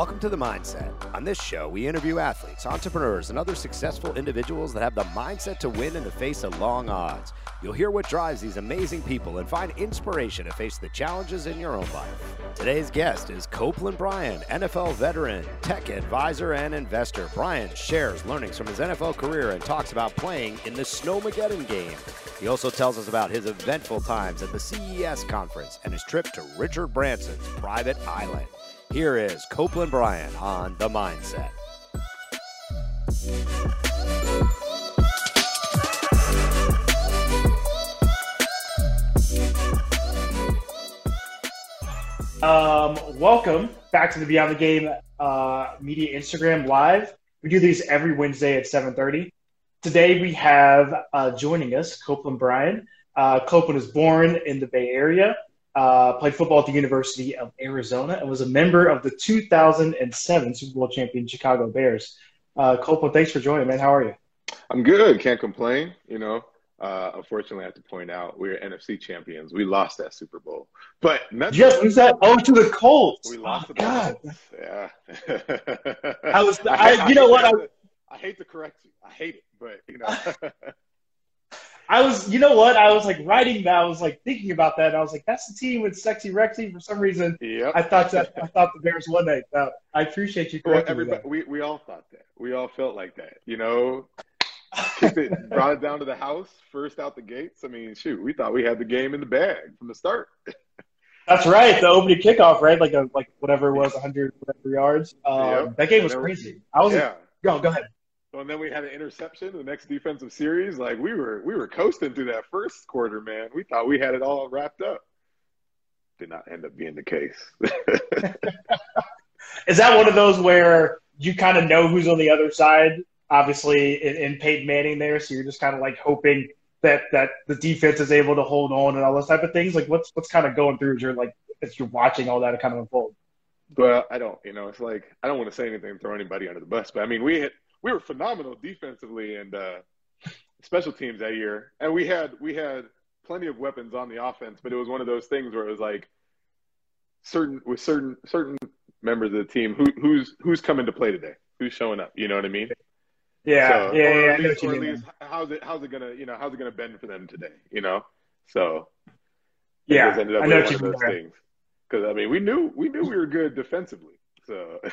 Welcome to The Mindset. On this show, we interview athletes, entrepreneurs, and other successful individuals that have the mindset to win in the face of long odds. You'll hear what drives these amazing people and find inspiration to face the challenges in your own life. Today's guest is Copeland Bryan, NFL veteran, tech advisor, and investor. Bryan shares learnings from his NFL career and talks about playing in the Snowmageddon game. He also tells us about his eventful times at the CES conference and his trip to Richard Branson's private island. Here is Copeland Bryan on The Mindset. Um, welcome back to the Beyond the Game uh, Media Instagram Live. We do these every Wednesday at 7.30. Today we have uh, joining us Copeland Bryan. Uh, Copeland was born in the Bay Area, uh, played football at the University of Arizona, and was a member of the 2007 Super Bowl champion Chicago Bears. Uh, Copeland, thanks for joining, man. How are you? I'm good. Can't complain. You know, uh, unfortunately, I have to point out we're NFC champions. We lost that Super Bowl, but just lose that oh to the Colts. We lost oh, the God. Colts. Yeah. I was. I, I, you know what? I, I hate to correct you. I hate it, but you know. I was, you know what? I was like writing that. I was like thinking about that. I was like, that's the team with Sexy Rexy. For some reason, yep. I thought that I thought the Bears won that. Uh, I appreciate you well, everybody, We we all thought that. We all felt like that. You know, it, brought it down to the house first out the gates. I mean, shoot, we thought we had the game in the bag from the start. That's right. The opening kickoff, right? Like a like whatever it was, 100 whatever yards. Um, yep. That game was crazy. I was. Yeah. Go go ahead. And then we had an interception in the next defensive series. Like we were we were coasting through that first quarter, man. We thought we had it all wrapped up. Did not end up being the case. Is that one of those where you kind of know who's on the other side? Obviously, in, in Peyton Manning there, so you're just kind of like hoping that that the defense is able to hold on and all those type of things. Like, what's what's kind of going through as you're like as you're watching all that kind of unfold? Well, I don't. You know, it's like I don't want to say anything throw anybody under the bus, but I mean, we hit we were phenomenal defensively and uh, special teams that year, and we had we had plenty of weapons on the offense. But it was one of those things where it was like certain with certain certain members of the team who who's who's coming to play today, who's showing up. You know what I mean? Yeah, so, yeah, yeah. At least, or at least how's it how's it gonna you know how's it gonna bend for them today? You know, so yeah, ended up I know one of those things. Because I mean, we knew we knew we were good defensively, so.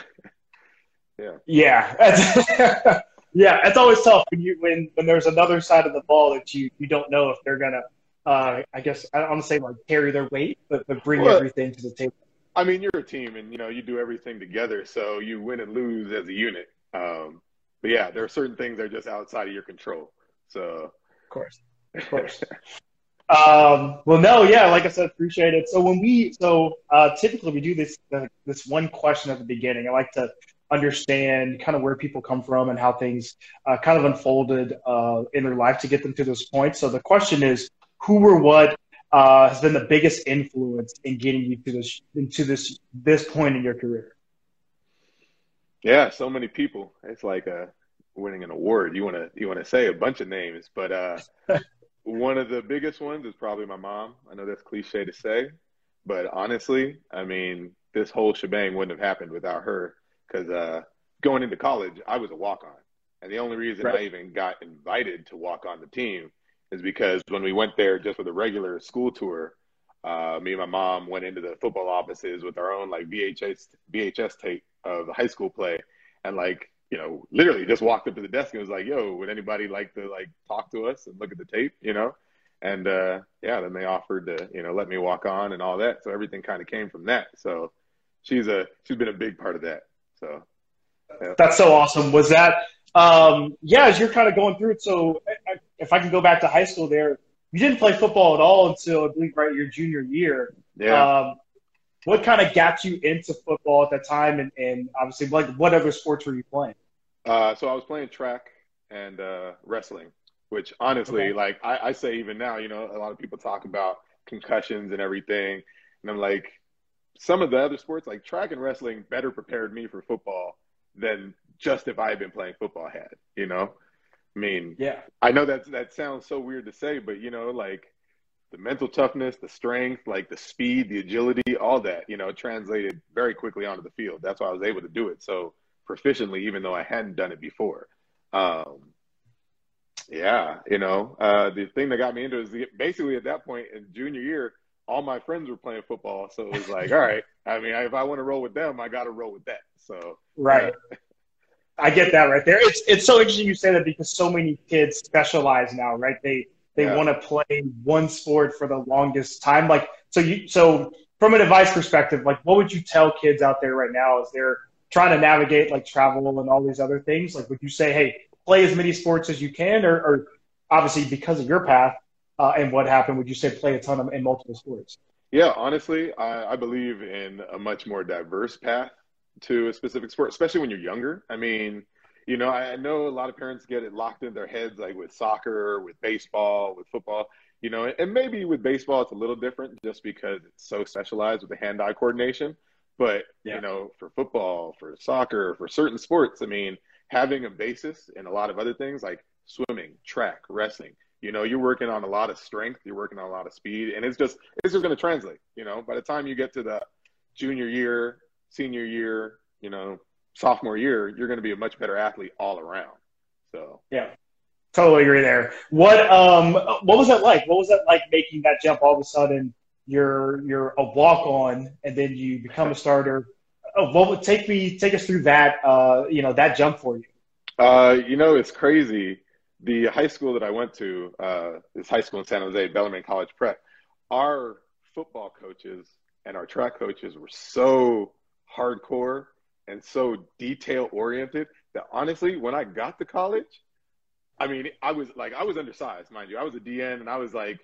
Yeah. Yeah. yeah. It's always tough when you when when there's another side of the ball that you you don't know if they're gonna. Uh, I guess I don't want to say like carry their weight, but, but bring well, everything to the table. I mean, you're a team, and you know you do everything together, so you win and lose as a unit. Um, but yeah, there are certain things that are just outside of your control. So, of course, of course. um, well, no, yeah, like I said, appreciate it. So when we, so uh, typically we do this uh, this one question at the beginning. I like to understand kind of where people come from and how things uh, kind of unfolded uh, in their life to get them to this point. So the question is, who or what uh, has been the biggest influence in getting you to this into this this point in your career? Yeah, so many people. It's like uh, winning an award. You want to you want to say a bunch of names, but uh, one of the biggest ones is probably my mom. I know that's cliche to say, but honestly, I mean, this whole shebang wouldn't have happened without her because uh, going into college, I was a walk on. And the only reason right. I even got invited to walk on the team is because when we went there just with a regular school tour, uh, me and my mom went into the football offices with our own like VHS VHS tape of the high school play, and like you know, literally just walked up to the desk and was like, "Yo, would anybody like to like talk to us and look at the tape?" You know, and uh, yeah, then they offered to you know let me walk on and all that. So everything kind of came from that. So she's a she's been a big part of that. So yeah. that's so awesome. Was that um, yeah? As you're kind of going through it, so if I can go back to high school, there you didn't play football at all until I believe right your junior year. Yeah. Um, what kind of got you into football at that time, and, and obviously, like what other sports were you playing? Uh, so I was playing track and uh, wrestling, which honestly, okay. like I, I say even now, you know, a lot of people talk about concussions and everything, and I'm like, some of the other sports, like track and wrestling, better prepared me for football than just if I had been playing football had. You know, I mean, yeah, I know that that sounds so weird to say, but you know, like the mental toughness, the strength, like the speed, the agility, all that, you know, translated very quickly onto the field. That's why I was able to do it so proficiently, even though I hadn't done it before. Um, yeah, you know, uh, the thing that got me into it is basically at that point in junior year, all my friends were playing football, so it was like, all right. I mean, if I want to roll with them, I got to roll with that. So right. Uh, I get that right there. It's it's so interesting you say that because so many kids specialize now, right? They they yeah. want to play one sport for the longest time. Like so you so from an advice perspective, like what would you tell kids out there right now as they're trying to navigate like travel and all these other things? Like would you say, hey, play as many sports as you can, or, or obviously because of your path uh, and what happened, would you say play a ton of in multiple sports? Yeah, honestly, I, I believe in a much more diverse path to a specific sport, especially when you're younger. I mean, you know, I know a lot of parents get it locked in their heads, like with soccer, with baseball, with football. You know, and maybe with baseball it's a little different just because it's so specialized with the hand-eye coordination. But yeah. you know, for football, for soccer, for certain sports, I mean, having a basis in a lot of other things like swimming, track, wrestling, you know, you're working on a lot of strength, you're working on a lot of speed, and it's just it's just going to translate. You know, by the time you get to the junior year, senior year, you know, sophomore year, you're going to be a much better athlete all around. So yeah, totally agree there. What um what was that like? What was that like making that jump all of a sudden? You're you're a walk on, and then you become a starter. Oh, what would take me take us through that uh you know that jump for you? Uh, you know, it's crazy. The high school that I went to, uh, this high school in San Jose, Bellarmine College Prep, our football coaches and our track coaches were so hardcore and so detail oriented that honestly, when I got to college, I mean, I was like, I was undersized, mind you. I was a DN and I was like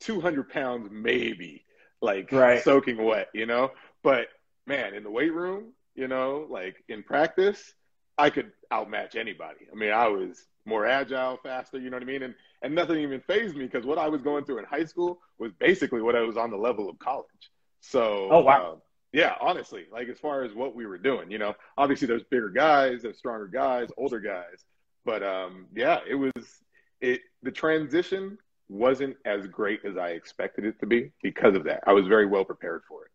200 pounds, maybe, like right. soaking wet, you know? But man, in the weight room, you know, like in practice, I could outmatch anybody. I mean, I was more agile, faster, you know what I mean? And and nothing even phased me because what I was going through in high school was basically what I was on the level of college. So, oh wow, um, yeah, honestly, like as far as what we were doing, you know, obviously there's bigger guys, there's stronger guys, older guys, but um, yeah, it was it. The transition wasn't as great as I expected it to be because of that. I was very well prepared for it.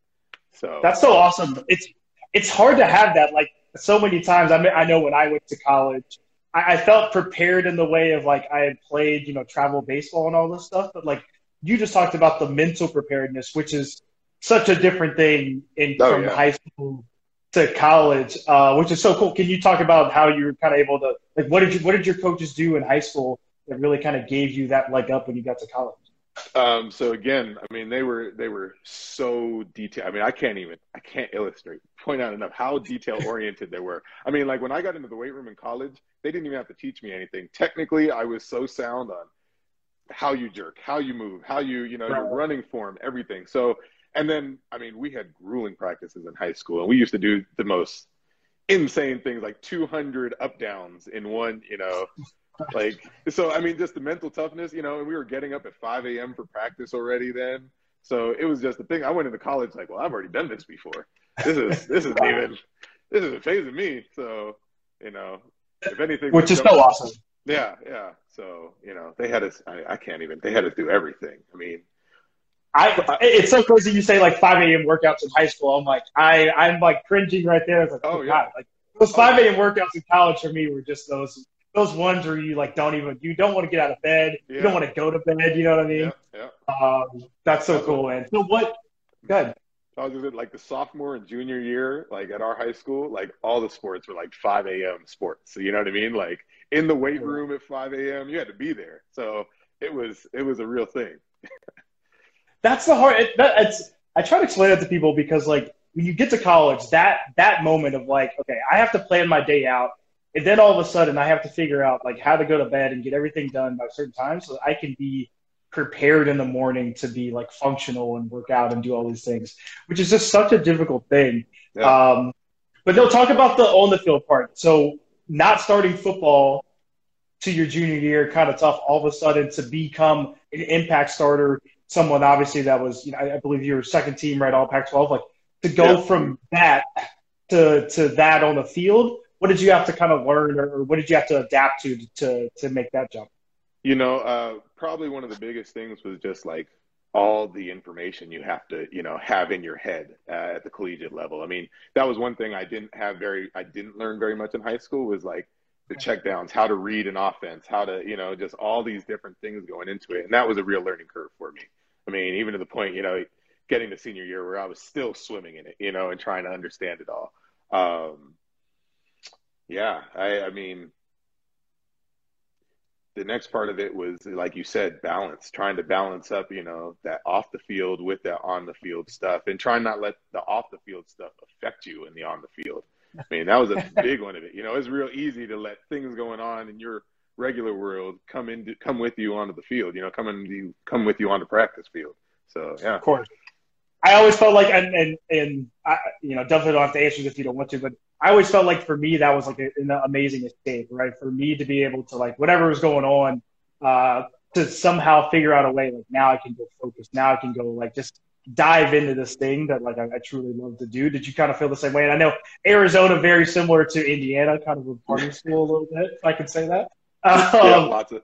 So that's so awesome. It's it's hard to have that. Like so many times, I mean, I know when I went to college, I, I felt prepared in the way of like I had played, you know, travel baseball and all this stuff, but like you just talked about the mental preparedness, which is such a different thing in oh, from yeah. high school to college, uh, which is so cool. Can you talk about how you were kind of able to like what did you what did your coaches do in high school that really kind of gave you that leg up when you got to college? Um, so again, I mean, they were they were so detailed. I mean, I can't even I can't illustrate point out enough how detail oriented they were. I mean, like when I got into the weight room in college, they didn't even have to teach me anything. Technically, I was so sound on how you jerk, how you move, how you you know right. your running form, everything. So and then, I mean, we had grueling practices in high school, and we used to do the most insane things like 200 up downs in one, you know, like, so, I mean, just the mental toughness, you know, and we were getting up at 5 a.m. for practice already then. So it was just the thing. I went into college like, well, I've already done this before. This is, this isn't even, this is a phase of me. So, you know, if anything, which is so awesome. Yeah. Yeah. So, you know, they had us, I, I can't even, they had us do everything. I mean, I, it's so crazy you say like 5 a.m. workouts in high school. I'm like, I, I'm like cringing right there. It's like, oh, oh yeah. God. Like those 5 a.m. workouts in college for me were just those, those ones where you like don't even, you don't want to get out of bed. Yeah. You don't want to go to bed. You know what I mean? Yeah. yeah. Um, that's so cool, man. So what, good. I was like the sophomore and junior year, like at our high school, like all the sports were like 5 a.m. sports. So you know what I mean? Like in the weight room at 5 a.m., you had to be there. So it was, it was a real thing. that's the hard. It, that, it's I try to explain it to people because like when you get to college, that that moment of like, okay, I have to plan my day out, and then all of a sudden I have to figure out like how to go to bed and get everything done by a certain time so I can be prepared in the morning to be like functional and work out and do all these things, which is just such a difficult thing. Yeah. Um, but they'll talk about the on the field part. So not starting football to your junior year, kind of tough. All of a sudden to become an impact starter someone obviously that was, you know, I, believe you were second team, right, all Pac-12. Like to go yeah. from that to to that on the field, what did you have to kind of learn, or, what did you have to adapt to to to make that jump? You know, uh, probably one of the biggest things was just like all the information you have to, you know, have in your head uh, at the collegiate level. I mean, that was one thing I didn't have very, I didn't learn very much in high school was like the checkdowns, how to read an offense, how to, you know, just all these different things going into it. And that was a real learning curve for me. I mean, even to the point, you know, getting to senior year where I was still swimming in it, you know, and trying to understand it all. Um, yeah, I, I mean, the next part of it was like you said balance trying to balance up you know that off the field with that on the field stuff and trying not let the off the field stuff affect you in the on the field. I mean that was a big one of it. You know it's real easy to let things going on in your regular world come into come with you onto the field you know come and come with you on the practice field. So yeah. Of course. I always felt like and and, and I, you know definitely don't have to answer this if you don't want to but I always felt like for me that was like a, an amazing escape, right? For me to be able to like whatever was going on, uh, to somehow figure out a way like now I can go focus, now I can go like just dive into this thing that like I, I, truly love to do. Did you kind of feel the same way? And I know Arizona very similar to Indiana, kind of a party school a little bit, if I can say that. Um, yeah, lots of.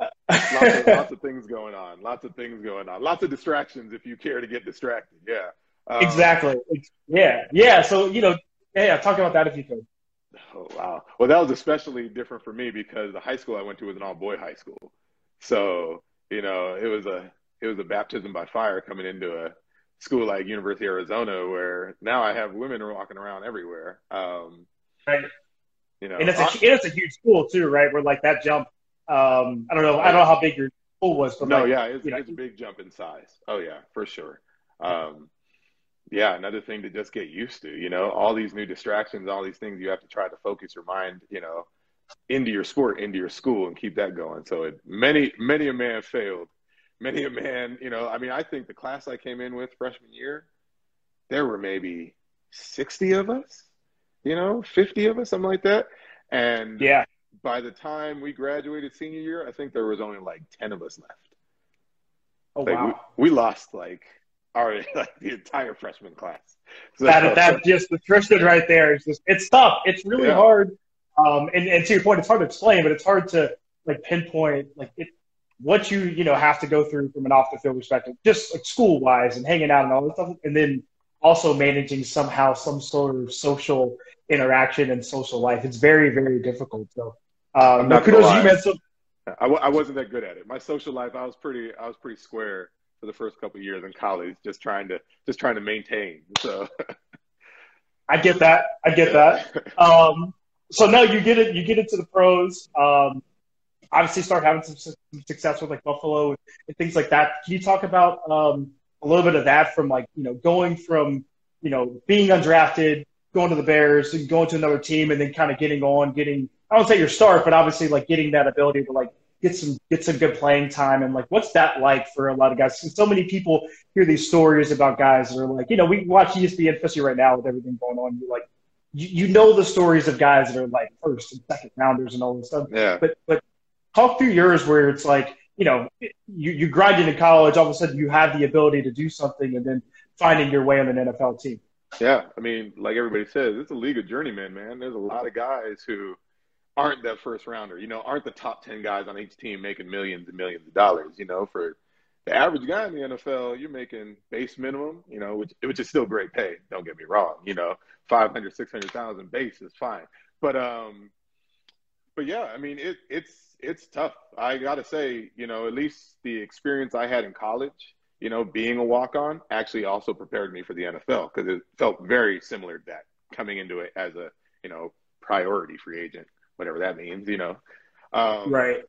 lots, of, lots of things going on. Lots of things going on. Lots of distractions if you care to get distracted. Yeah. Um, exactly. Yeah. Yeah. So you know, yeah, yeah, talk about that if you could. Oh wow! Well, that was especially different for me because the high school I went to was an all-boy high school, so you know it was a it was a baptism by fire coming into a school like University of Arizona, where now I have women walking around everywhere. Um, right. You know, and it's a it's a huge school too, right? Where like that jump. Um, I don't know. I don't know how big your school was, but no, like, yeah, it's, it's a big jump in size. Oh yeah, for sure. Um, yeah, another thing to just get used to, you know, all these new distractions, all these things you have to try to focus your mind, you know, into your sport, into your school and keep that going. So it, many, many a man failed. Many a man, you know, I mean, I think the class I came in with freshman year, there were maybe 60 of us, you know, 50 of us, something like that. And yeah, by the time we graduated senior year, I think there was only like 10 of us left. Oh, like wow. We, we lost like our like the entire freshman class. So, that that just the attrition right there is just it's tough. It's really yeah. hard. Um, and, and to your point, it's hard to explain, but it's hard to like pinpoint like it, what you you know have to go through from an off the field perspective, just like school wise and hanging out and all this stuff, and then also managing somehow some sort of social interaction and social life. It's very very difficult. So um, kudos you man. So I w- I wasn't that good at it. My social life, I was pretty I was pretty square for the first couple years in college, just trying to just trying to maintain. So I get that. I get that. Um, so now you get it. You get into the pros. Um, obviously, start having some, some, success with like Buffalo and things like that. Can you talk about um, a little bit of that from like you know going from you know being undrafted, going to the Bears, and going to another team, and then kind of getting on, getting I don't say your start, but obviously like getting that ability to like get some get some good playing time. And like what's that like for a lot of guys? So many people hear these stories about guys that are like you know we watch espn especially right now with everything going on. You're like you, you know the stories of guys that are like first and second rounders and all this stuff. Yeah. But but talk through yours where it's like you know you you grinded in college all of a sudden you have the ability to do something and then finding your way on an nfl team. Yeah. I mean like everybody says it's a league of journeymen man. There's a lot of guys who aren't that first rounder, you know, aren't the top 10 guys on each team making millions and millions of dollars, you know, for the average guy in the NFL, you're making base minimum, you know, which, which is still great pay. Don't get me wrong, you know, 500, 600,000 base is fine. But, um, but yeah, I mean, it, it's, it's tough. I got to say, you know, at least the experience I had in college, you know, being a walk on actually also prepared me for the NFL because it felt very similar to that coming into it as a, you know, priority free agent whatever that means, you know. Um, right.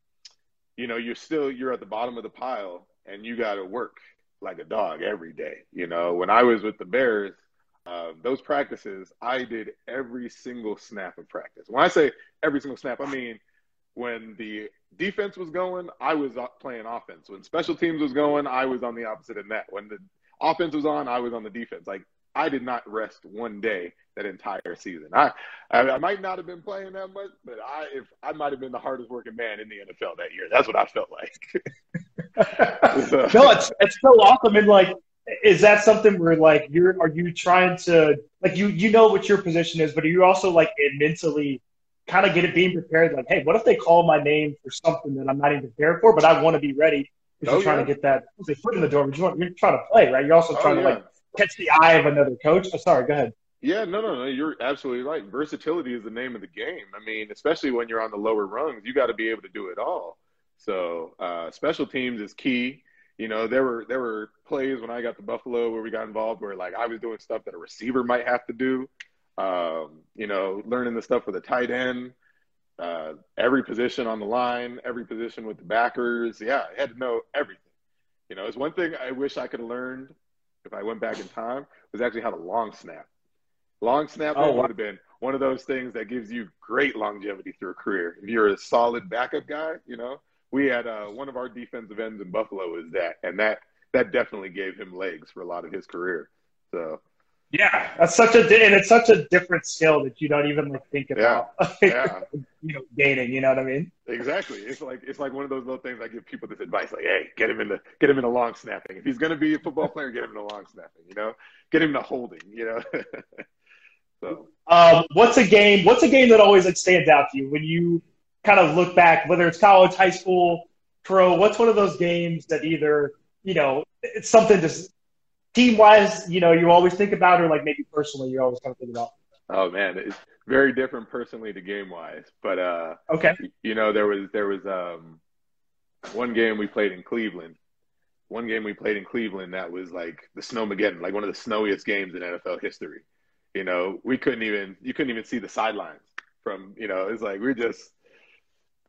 You know, you're still you're at the bottom of the pile, and you got to work like a dog every day. You know, when I was with the Bears, uh, those practices, I did every single snap of practice. When I say every single snap, I mean when the defense was going, I was playing offense. When special teams was going, I was on the opposite of that. When the offense was on, I was on the defense. Like I did not rest one day that entire season. I, I, I might not have been playing that much, but I if I might have been the hardest working man in the NFL that year. That's what I felt like. so. No, it's it's so awesome. And like, is that something where like you're are you trying to like you you know what your position is, but are you also like mentally kind of get it being prepared. Like, hey, what if they call my name for something that I'm not even prepared for, but I want to be ready because oh, you're trying yeah. to get that foot in the door. But you want, you're trying to play, right? You're also oh, trying oh, yeah. to like catch the eye of another coach. Oh, sorry, go ahead. Yeah, no, no, no. You're absolutely right. Versatility is the name of the game. I mean, especially when you're on the lower rungs, you got to be able to do it all. So, uh, special teams is key. You know, there were there were plays when I got to Buffalo where we got involved where like I was doing stuff that a receiver might have to do. Um, you know, learning the stuff with a tight end, uh, every position on the line, every position with the backers. Yeah, I had to know everything. You know, it's one thing I wish I could have learned if I went back in time was actually how to long snap. Long snap oh, would have been one of those things that gives you great longevity through a career. If you're a solid backup guy, you know, we had uh, one of our defensive ends in Buffalo is that, and that that definitely gave him legs for a lot of his career. So yeah, that's such a and it's such a different skill that you don't even like think about. Yeah, yeah. you know, gaining. You know what I mean? Exactly. It's like it's like one of those little things I give people this advice, like, hey, get him into get him into long snapping. If he's going to be a football player, get him into long snapping. You know, get him to holding. You know. so, um, what's a game? What's a game that always like stands out to you when you kind of look back, whether it's college, high school, pro? What's one of those games that either you know it's something just team wise, you know, you always think about, or like maybe personally, you always kind of think about? Oh man, it's very different personally to game wise, but uh, okay, you know, there was there was um, one game we played in Cleveland. One game we played in Cleveland that was like the snowmageddon, like one of the snowiest games in NFL history. You know, we couldn't even you couldn't even see the sidelines from you know. It's like we're just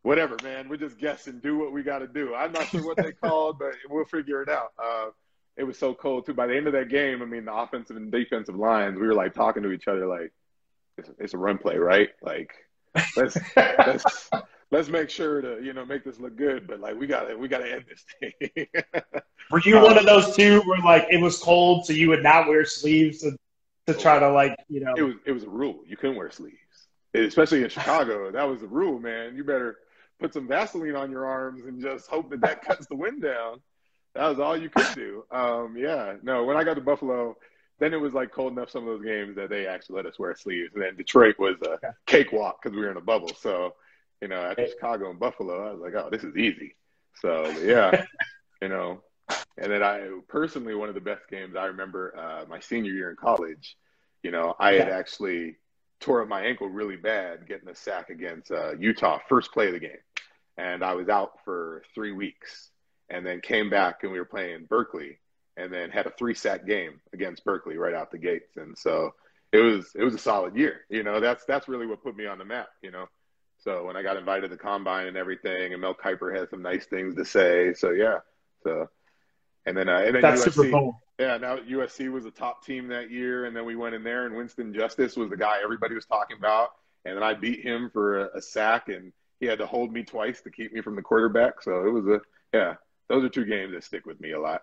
whatever, man. We're just guessing, do what we got to do. I'm not sure what they called, but we'll figure it out. Uh, it was so cold too. By the end of that game, I mean the offensive and defensive lines, we were like talking to each other like, it's, it's a run play, right? Like, let's let's let's make sure to you know make this look good, but like we got to we got to end this thing. were you um, one of those two where like it was cold, so you would not wear sleeves to to try to like you know? It was it was a rule. You couldn't wear sleeves, especially in Chicago. that was the rule, man. You better put some Vaseline on your arms and just hope that that cuts the wind down that was all you could do. Um, yeah, no, when I got to Buffalo, then it was like cold enough some of those games that they actually let us wear sleeves. And then Detroit was a cakewalk because we were in a bubble. So, you know, after Chicago and Buffalo, I was like, oh, this is easy. So, yeah, you know, and then I personally, one of the best games I remember uh, my senior year in college, you know, I had actually tore up my ankle really bad getting a sack against uh, Utah, first play of the game. And I was out for three weeks and then came back and we were playing Berkeley and then had a three sack game against Berkeley right out the gates. And so it was it was a solid year. You know, that's that's really what put me on the map, you know. So when I got invited to the combine and everything, and Mel Kiper had some nice things to say. So yeah. So and then uh, and then that's USC, super. Yeah, now USC was a top team that year, and then we went in there, and Winston Justice was the guy everybody was talking about, and then I beat him for a, a sack, and he had to hold me twice to keep me from the quarterback. So it was a yeah, those are two games that stick with me a lot.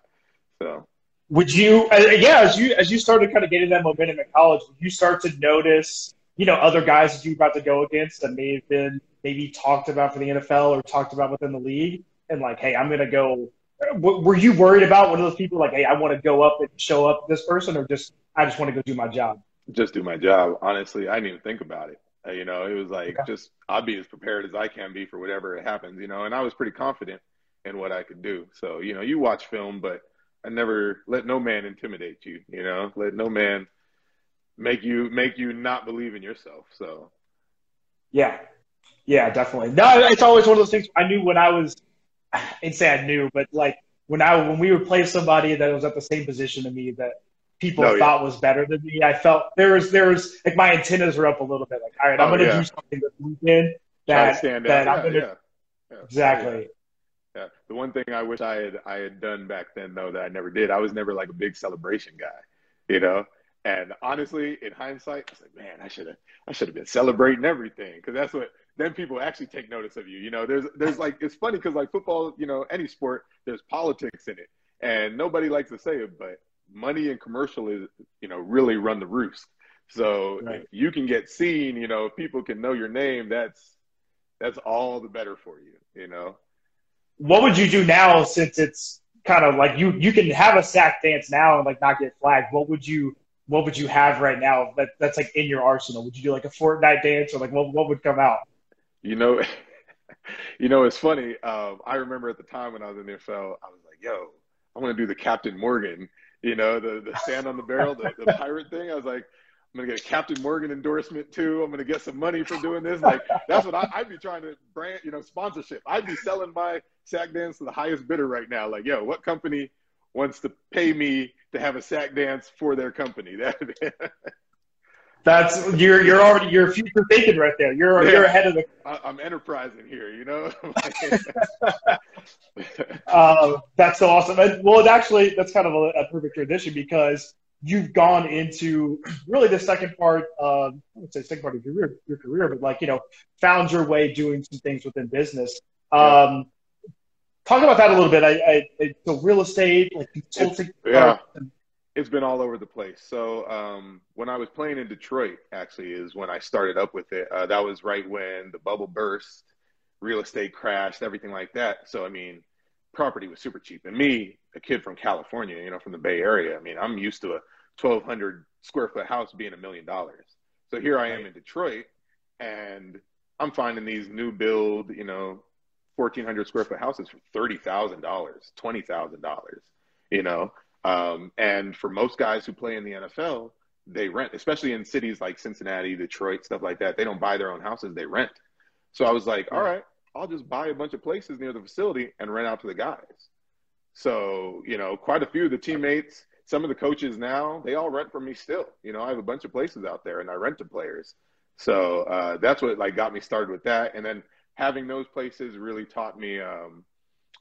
So would you uh, yeah as you as you started kind of getting that momentum in college would you start to notice you know other guys that you about to go against that may have been maybe talked about for the nfl or talked about within the league and like hey i'm gonna go were you worried about one of those people like hey i want to go up and show up this person or just i just want to go do my job just do my job honestly i didn't even think about it uh, you know it was like okay. just i'll be as prepared as i can be for whatever happens you know and i was pretty confident and what I could do. So, you know, you watch film, but I never let no man intimidate you, you know, let no man make you make you not believe in yourself. So Yeah. Yeah, definitely. No, it's always one of those things I knew when I was I'd say I knew, but like when I when we would play somebody that was at the same position to me that people oh, thought yeah. was better than me, I felt there was there was like my antennas were up a little bit. Like, all right, I'm oh, gonna yeah. do something this weekend that that I'm gonna exactly. Yeah. The one thing I wish I had I had done back then though that I never did, I was never like a big celebration guy, you know. And honestly, in hindsight, I was like, man, I should have I should have been celebrating everything because that's what then people actually take notice of you. You know, there's there's like it's funny because like football, you know, any sport, there's politics in it, and nobody likes to say it, but money and commercial is you know really run the roost. So right. if you can get seen, you know, if people can know your name, that's that's all the better for you, you know what would you do now since it's kind of like you you can have a sack dance now and like not get flagged? What would you what would you have right now that that's like in your arsenal? Would you do like a Fortnite dance or like what what would come out? You know, you know, it's funny. Um, I remember at the time when I was in the NFL, I was like, "Yo, I want to do the Captain Morgan." You know, the the stand on the barrel, the, the pirate thing. I was like, I'm gonna get a Captain Morgan endorsement too. I'm gonna get some money for doing this. Like that's what I, would be trying to brand, you know, sponsorship. I'd be selling my sack dance to the highest bidder right now. Like, yo, what company wants to pay me to have a sack dance for their company? That's you're you're already you're future thinking right there. You're yeah. you're ahead of the. I'm enterprising here, you know. uh, that's so awesome. And, well, it actually that's kind of a, a perfect transition because you've gone into really the second part of I would say second part of your career, your career, but like you know, found your way doing some things within business. Um, talk about that a little bit. I, I so real estate, like consulting. It's, yeah, it's been all over the place. So um, when I was playing in Detroit, actually, is when I started up with it. Uh, that was right when the bubble burst, real estate crashed, everything like that. So I mean, property was super cheap, and me, a kid from California, you know, from the Bay Area. I mean, I'm used to a 1,200 square foot house being a million dollars. So here I am in Detroit, and I'm finding these new build, you know, 1,400 square foot houses for thirty thousand dollars, twenty thousand dollars. You know, um, and for most guys who play in the NFL, they rent, especially in cities like Cincinnati, Detroit, stuff like that. They don't buy their own houses; they rent. So I was like, all right, I'll just buy a bunch of places near the facility and rent out to the guys. So you know, quite a few of the teammates some of the coaches now they all rent from me still. You know, I have a bunch of places out there, and I rent to players. So uh, that's what like got me started with that, and then having those places really taught me um,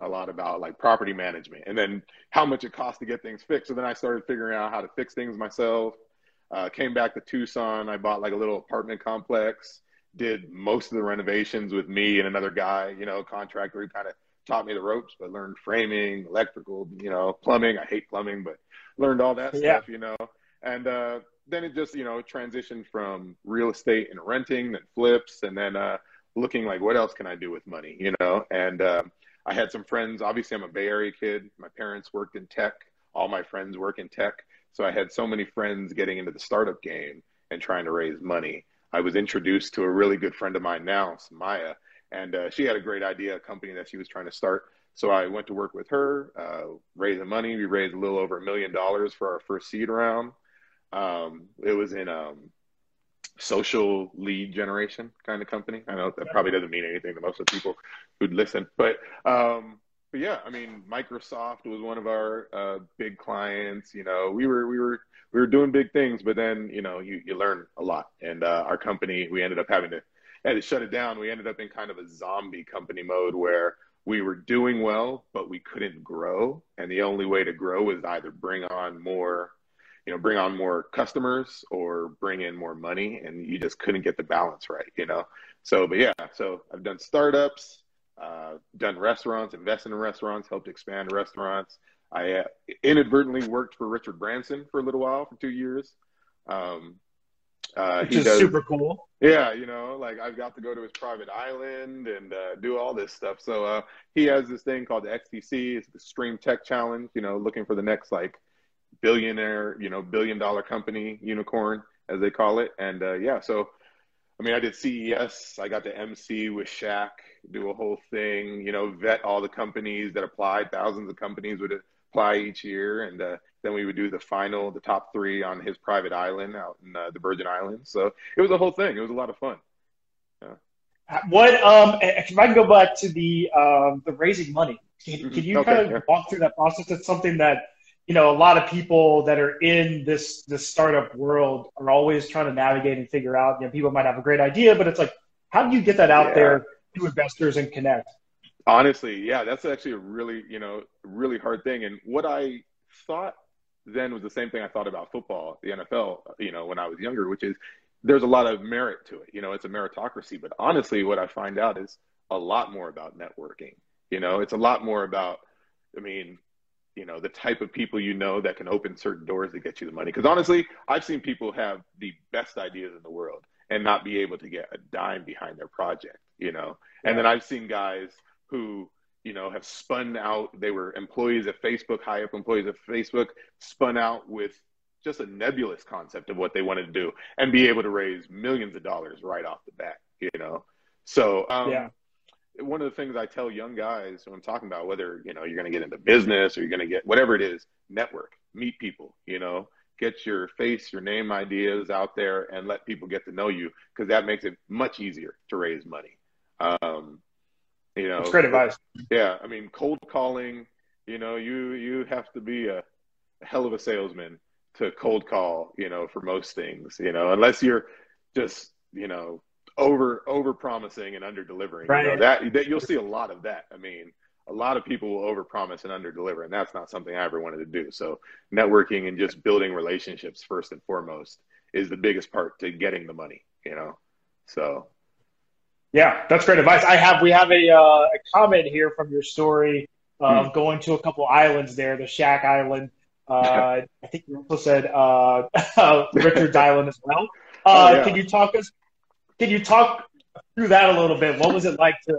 a lot about like property management, and then how much it costs to get things fixed. So then I started figuring out how to fix things myself. Uh, came back to Tucson. I bought like a little apartment complex. Did most of the renovations with me and another guy, you know, contractor who kind of taught me the ropes, but learned framing, electrical, you know, plumbing. I hate plumbing, but learned all that yeah. stuff, you know. And uh, then it just, you know, transitioned from real estate and renting, then flips, and then uh, looking like what else can I do with money, you know. And uh, I had some friends. Obviously, I'm a Bay Area kid. My parents worked in tech. All my friends work in tech. So I had so many friends getting into the startup game and trying to raise money. I was introduced to a really good friend of mine now, Maya, and uh, she had a great idea, a company that she was trying to start. So I went to work with her, uh, raising money. We raised a little over a million dollars for our first seed round. Um, it was in um, social lead generation kind of company. I know that probably doesn't mean anything to most of the people who'd listen, but um, but yeah, I mean, Microsoft was one of our uh, big clients. You know, we were we were we were doing big things, but then you know you you learn a lot. And uh, our company, we ended up having to had to shut it down. We ended up in kind of a zombie company mode where we were doing well, but we couldn't grow. And the only way to grow is either bring on more, you know, bring on more customers or bring in more money. And you just couldn't get the balance right, you know? So, but yeah, so I've done startups, uh, done restaurants, invested in restaurants, helped expand restaurants. I uh, inadvertently worked for Richard Branson for a little while for two years. Um, uh, Which is does, super cool. Yeah, you know, like I've got to go to his private island and uh, do all this stuff. So uh, he has this thing called the XTC. It's the Extreme Tech Challenge. You know, looking for the next like billionaire, you know, billion dollar company unicorn as they call it. And uh, yeah, so I mean, I did CES. I got to MC with Shaq, do a whole thing. You know, vet all the companies that applied. Thousands of companies would apply each year, and uh, then we would do the final, the top three on his private island out in uh, the Virgin Islands. So it was a whole thing. It was a lot of fun. Yeah. What um, if I can go back to the um, the raising money? Can, mm-hmm. can you okay, kind of yeah. walk through that process? It's something that you know a lot of people that are in this this startup world are always trying to navigate and figure out. You know, people might have a great idea, but it's like, how do you get that out yeah. there to investors and connect? Honestly, yeah, that's actually a really you know really hard thing. And what I thought then was the same thing I thought about football, the NFL, you know, when I was younger, which is there's a lot of merit to it. You know, it's a meritocracy. But honestly, what I find out is a lot more about networking. You know, it's a lot more about, I mean, you know, the type of people you know that can open certain doors to get you the money. Because honestly, I've seen people have the best ideas in the world and not be able to get a dime behind their project, you know. And then I've seen guys who you know, have spun out. They were employees of Facebook, high up employees of Facebook, spun out with just a nebulous concept of what they wanted to do and be able to raise millions of dollars right off the bat, you know? So, um, yeah. One of the things I tell young guys when I'm talking about whether, you know, you're going to get into business or you're going to get whatever it is, network, meet people, you know, get your face, your name ideas out there and let people get to know you because that makes it much easier to raise money. Um, you know, That's great advice. Yeah. I mean, cold calling, you know, you, you have to be a, a hell of a salesman to cold call, you know, for most things, you know, unless you're just, you know, over over promising and under delivering. Right. You know, that, that you'll see a lot of that. I mean, a lot of people will over promise and under deliver, and that's not something I ever wanted to do. So networking and just building relationships first and foremost is the biggest part to getting the money, you know. So yeah, that's great advice. I have we have a, uh, a comment here from your story of hmm. going to a couple islands there, the Shaq Island uh, I think you also said uh, Richard Island as well. Uh, oh, yeah. Can you talk us? Can you talk through that a little bit? What was it like to?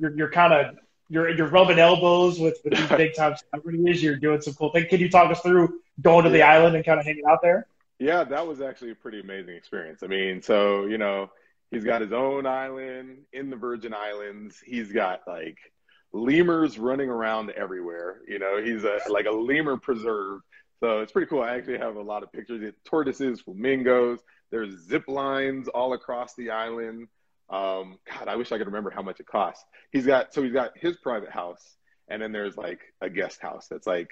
You're, you're kind of you're you're rubbing elbows with, with these big time celebrities. You're doing some cool things. Can you talk us through going to the island and kind of hanging out there? Yeah, that was actually a pretty amazing experience. I mean, so you know, he's got his own island in the Virgin Islands. He's got like lemurs running around everywhere. You know, he's a like a lemur preserve. So it's pretty cool. I actually have a lot of pictures. tortoises, flamingos. There's zip lines all across the island. Um, God, I wish I could remember how much it costs. He's got so he's got his private house, and then there's like a guest house that's like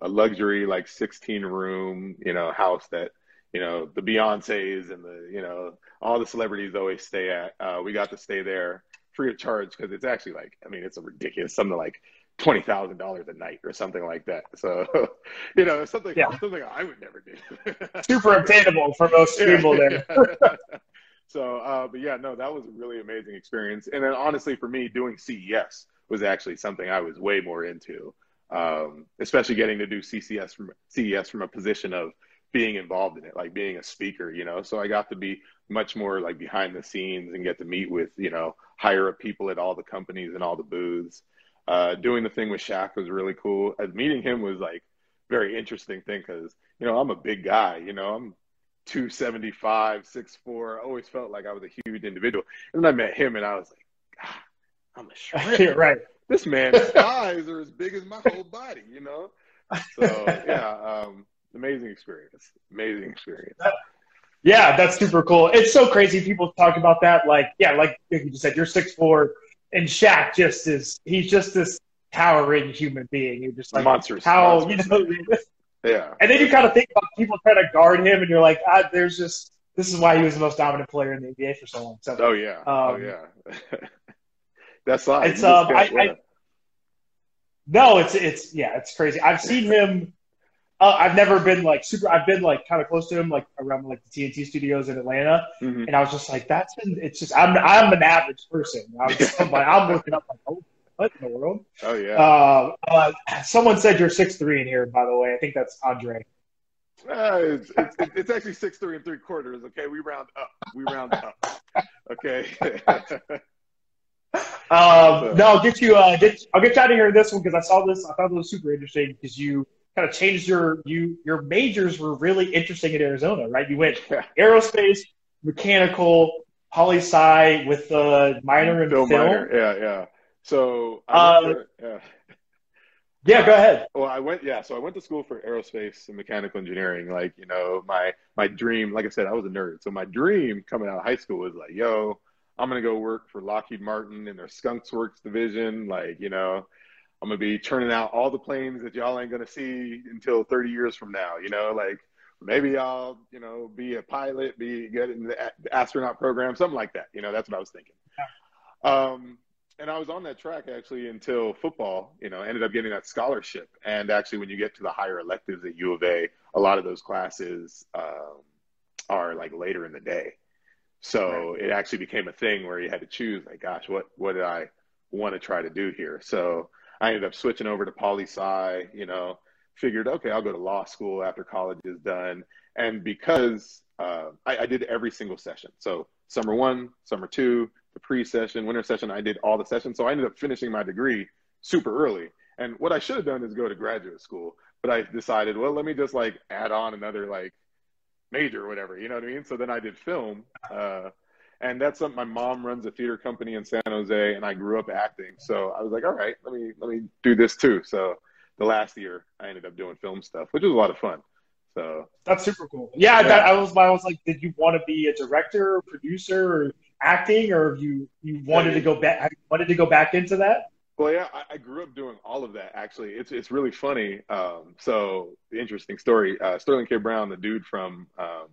a luxury, like 16 room, you know, house that you know the Beyonces and the you know all the celebrities always stay at. Uh, we got to stay there free of charge because it's actually like I mean it's a ridiculous something like twenty thousand dollars a night or something like that. So you know something yeah. something I would never do. Super obtainable for most people there. so uh, but yeah no that was a really amazing experience and then honestly for me doing CES was actually something I was way more into. Um, especially getting to do CCS from CES from a position of being involved in it, like being a speaker, you know. So I got to be much more like behind the scenes and get to meet with, you know, higher up people at all the companies and all the booths. Uh, doing the thing with Shaq was really cool. As meeting him was like very interesting thing because you know I'm a big guy. You know I'm 275, 6'4". I always felt like I was a huge individual. And then I met him and I was like, God, I'm a shrimp. right. This man's thighs are as big as my whole body. You know. So yeah, um, amazing experience. Amazing experience. Yeah, that's super cool. It's so crazy. People talk about that. Like, yeah, like you just said, you're six four, and Shaq just is. He's just this towering human being. You're just like monsters. How monsters. you know? yeah. And then you kind of think about people trying to guard him, and you're like, ah, there's just this is why he was the most dominant player in the NBA for so long. So, oh yeah, oh, um, oh yeah. That's why it's um. I, I, no, it's it's yeah, it's crazy. I've seen him uh, I've never been like super. I've been like kind of close to him, like around like the TNT studios in Atlanta, mm-hmm. and I was just like, "That's been." It's just I'm I'm an average person. I'm, like, I'm looking up like, "Oh, what in the world?" Oh yeah. Uh, uh, someone said you're six three in here, by the way. I think that's Andre. Uh, it's, it's, it's, actually six three and three quarters. Okay, we round up. We round up. Okay. um, no, I'll get you. Uh, get I'll get you out of here this one because I saw this. I thought it was super interesting because you kind of changed your you your majors were really interesting at Arizona, right? You went aerospace, mechanical, poli sci with the minor in film. Minor. Yeah, yeah. So uh, for, yeah. yeah, go ahead. Well, I went yeah, so I went to school for aerospace and mechanical engineering. Like, you know, my my dream, like I said, I was a nerd. So my dream coming out of high school was like, yo, I'm gonna go work for Lockheed Martin in their Skunks Works division, like, you know, I'm gonna be turning out all the planes that y'all ain't gonna see until 30 years from now. You know, like maybe I'll, you know, be a pilot, be get in the astronaut program, something like that. You know, that's what I was thinking. Um, and I was on that track actually until football. You know, ended up getting that scholarship. And actually, when you get to the higher electives at U of A, a lot of those classes um, are like later in the day. So right. it actually became a thing where you had to choose. Like, gosh, what what did I want to try to do here? So I ended up switching over to poli sci, you know, figured, okay, I'll go to law school after college is done. And because uh, I, I, did every single session. So summer one, summer two, the pre session, winter session, I did all the sessions. So I ended up finishing my degree super early. And what I should have done is go to graduate school. but I decided, well, let me just like add on another like major or whatever, you know what I mean? So then I did film. Uh, and that's something my mom runs a theater company in San Jose and I grew up acting. So I was like, all right, let me let me do this too. So the last year I ended up doing film stuff, which was a lot of fun. So that's super cool. Yeah, yeah. That, I was I was like, did you want to be a director, or producer, or acting, or you you wanted yeah, to go back wanted to go back into that? Well, yeah, I, I, grew up doing all of that. Actually, it's it's really funny. Um, so interesting story: uh, Sterling K. Brown, the dude from um,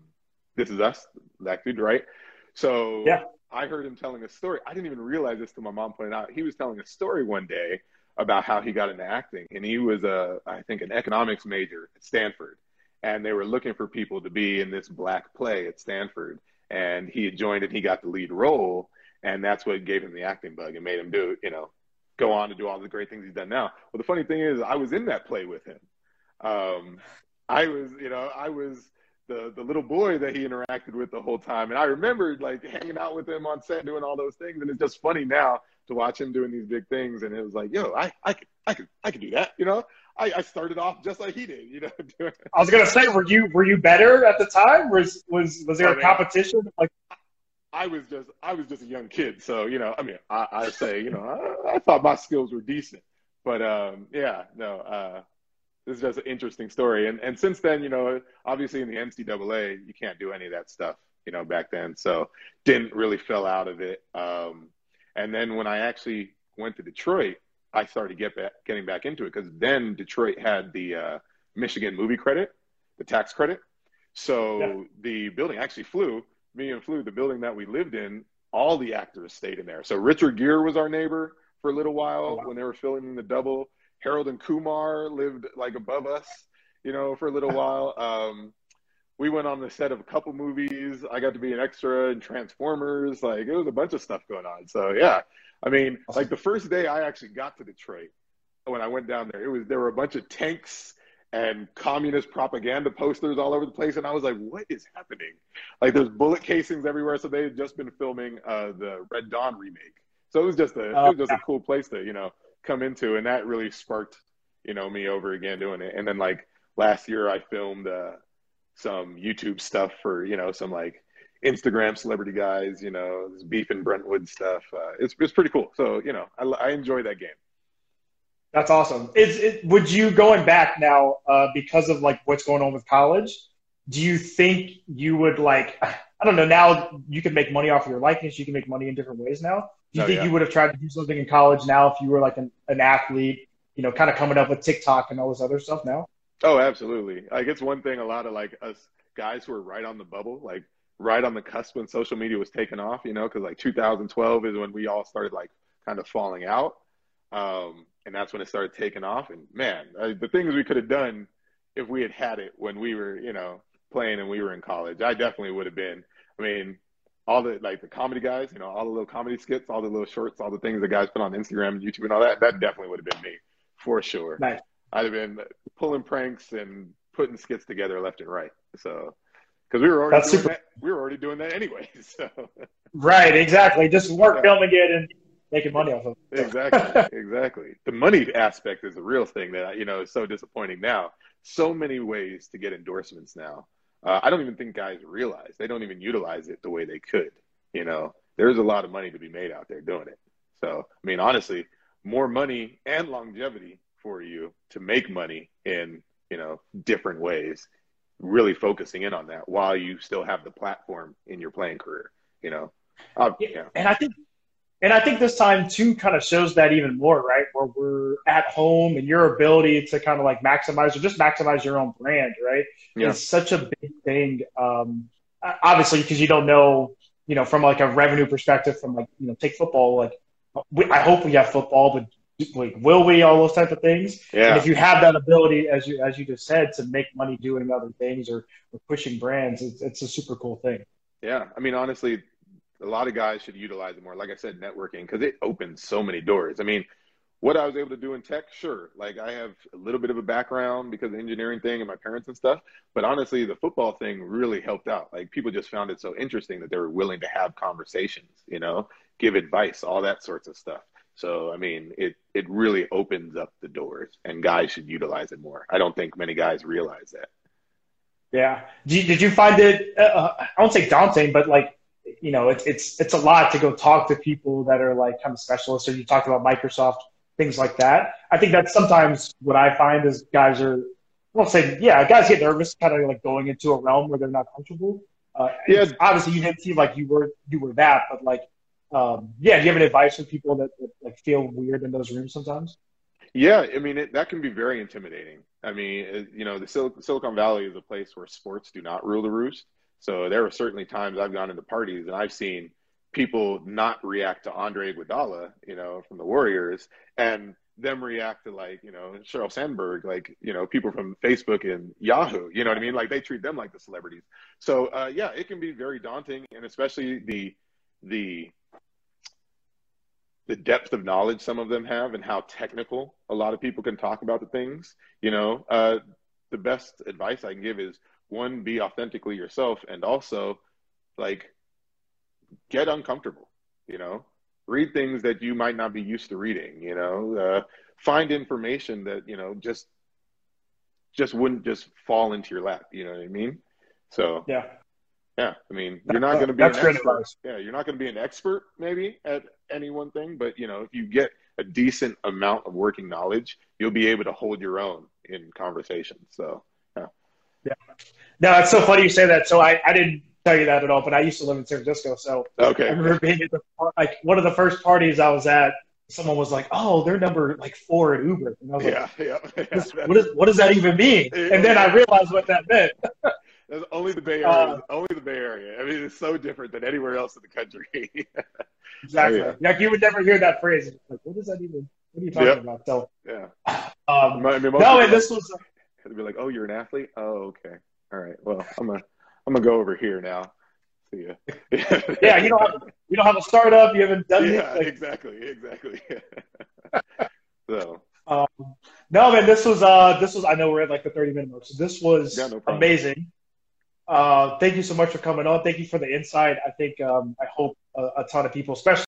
This Is Us, that dude, right? So yeah. I heard him telling a story. I didn't even realize this till my mom pointed out. He was telling a story one day about how he got into acting, and he was a, I think, an economics major at Stanford, and they were looking for people to be in this black play at Stanford, and he had joined and he got the lead role, and that's what gave him the acting bug and made him do, you know, go on to do all the great things he's done now. Well, the funny thing is, I was in that play with him. Um, I was, you know, I was the the little boy that he interacted with the whole time, and I remembered like hanging out with him on set, doing all those things, and it's just funny now to watch him doing these big things, and it was like, yo, I I could I could I could do that, you know. I, I started off just like he did, you know. I was gonna say, were you were you better at the time? Was was was there I mean, a competition? Like, I was just I was just a young kid, so you know, I mean, I, I say, you know, I, I thought my skills were decent, but um, yeah, no, uh, this is just an interesting story. And and since then, you know, obviously in the NCAA, you can't do any of that stuff, you know, back then. So didn't really fell out of it. Um, and then when I actually went to Detroit, I started get back, getting back into it because then Detroit had the uh, Michigan movie credit, the tax credit. So yeah. the building actually flew. Me and flew the building that we lived in. All the actors stayed in there. So Richard Gere was our neighbor for a little while oh, wow. when they were filming the double. Harold and Kumar lived like above us, you know, for a little while. Um, we went on the set of a couple movies. I got to be an extra in Transformers. Like it was a bunch of stuff going on. So yeah, I mean, like the first day I actually got to Detroit, when I went down there, it was there were a bunch of tanks and communist propaganda posters all over the place, and I was like, "What is happening?" Like there's bullet casings everywhere. So they had just been filming uh, the Red Dawn remake. So it was just a it was just a cool place to you know come into, and that really sparked you know me over again doing it. And then like last year, I filmed uh, some YouTube stuff for you know some like Instagram celebrity guys, you know, beef and Brentwood stuff. Uh, it's it's pretty cool. So you know, I, I enjoy that game. That's awesome. Is it, would you going back now uh, because of like what's going on with college? Do you think you would like? I don't know. Now you can make money off of your likeness. You can make money in different ways now. Do you oh, think yeah. you would have tried to do something in college now if you were like an, an athlete? You know, kind of coming up with TikTok and all this other stuff now. Oh, absolutely. Like it's one thing. A lot of like us guys who are right on the bubble, like right on the cusp when social media was taking off. You know, because like 2012 is when we all started like kind of falling out, um, and that's when it started taking off. And man, uh, the things we could have done if we had had it when we were, you know, playing and we were in college, I definitely would have been. I mean, all the like the comedy guys, you know, all the little comedy skits, all the little shorts, all the things the guys put on Instagram and YouTube and all that. That definitely would have been me for sure. Nice. I'd have been pulling pranks and putting skits together left and right. So, because we were already That's doing super- that, we were already doing that anyway. So. Right, exactly. Just work yeah. filming it and making money off of it. exactly, exactly. The money aspect is the real thing that you know is so disappointing now. So many ways to get endorsements now. Uh, I don't even think guys realize they don't even utilize it the way they could. You know, there's a lot of money to be made out there doing it. So, I mean, honestly, more money and longevity for you to make money in you know different ways really focusing in on that while you still have the platform in your playing career you know uh, yeah. and i think and i think this time too kind of shows that even more right? Where we're at home and your ability to kind of like maximize or just maximize your own brand right? Yeah. is such a big thing um obviously because you don't know you know from like a revenue perspective from like you know take football like I hope we have football, but like will we? All those type of things. Yeah. and if you have that ability as you as you just said to make money doing other things or, or pushing brands it's, it's a super cool thing. Yeah. I mean honestly a lot of guys should utilize it more like i said networking because it opens so many doors i mean what i was able to do in tech sure like i have a little bit of a background because of the engineering thing and my parents and stuff but honestly the football thing really helped out like people just found it so interesting that they were willing to have conversations you know give advice all that sorts of stuff So I mean, it it really opens up the doors, and guys should utilize it more. I don't think many guys realize that. Yeah. Did you, did you find it? Uh, uh, I won't say daunting, but like you know, it's it's it's a lot to go talk to people that are like kind of specialists. Or you talked about Microsoft, things like that. I think that's sometimes what I find is guys are. I won't say yeah, guys get nervous, kind of like going into a realm where they're not comfortable. Uh, yeah. Obviously, you didn't seem like you were you were that, but like, um, yeah. Do you have any advice for people that, that like feel weird in those rooms sometimes? Yeah, I mean it, that can be very intimidating. I mean, you know, the Sil- Silicon Valley is a place where sports do not rule the roost. So there are certainly times I've gone into parties and I've seen people not react to Andre Iguodala, you know, from the Warriors, and them react to like, you know, Sheryl Sandberg, like, you know, people from Facebook and Yahoo, you know what I mean? Like they treat them like the celebrities. So uh, yeah, it can be very daunting, and especially the the the depth of knowledge some of them have and how technical a lot of people can talk about the things. You know, uh, the best advice I can give is one, be authentically yourself, and also like get uncomfortable. You know, read things that you might not be used to reading. You know, uh, find information that you know just just wouldn't just fall into your lap. You know what I mean? So yeah. Yeah, I mean, you're not going to be That's an expert. Yeah, you're not going to be an expert maybe at any one thing, but you know, if you get a decent amount of working knowledge, you'll be able to hold your own in conversation So, yeah. No, it's so funny you say that. So I, I didn't tell you that at all, but I used to live in San Francisco. So okay. I remember being at the, like one of the first parties I was at. Someone was like, "Oh, they're number like four at Uber," and I was yeah, like, yeah, yeah. "What, is, what does that even mean?" And then I realized what that meant. That's only the Bay Area. Uh, only the Bay Area. I mean, it's so different than anywhere else in the country. exactly. Oh, yeah. Like you would never hear that phrase. Like, what does that even? What are you talking yep. about? So yeah. Um, I mean, no, and this was. It'd be like, oh, you're an athlete. Oh, okay. All right. Well, I'm gonna I'm gonna go over here now. See ya. yeah, you don't have you don't have a startup. You haven't done yeah, anything. exactly, exactly. so. Um, no, man, this was uh, this was. I know we're at like the 30 minute mark, so this was yeah, no amazing. Uh, thank you so much for coming on. Thank you for the insight. I think um, I hope a, a ton of people, especially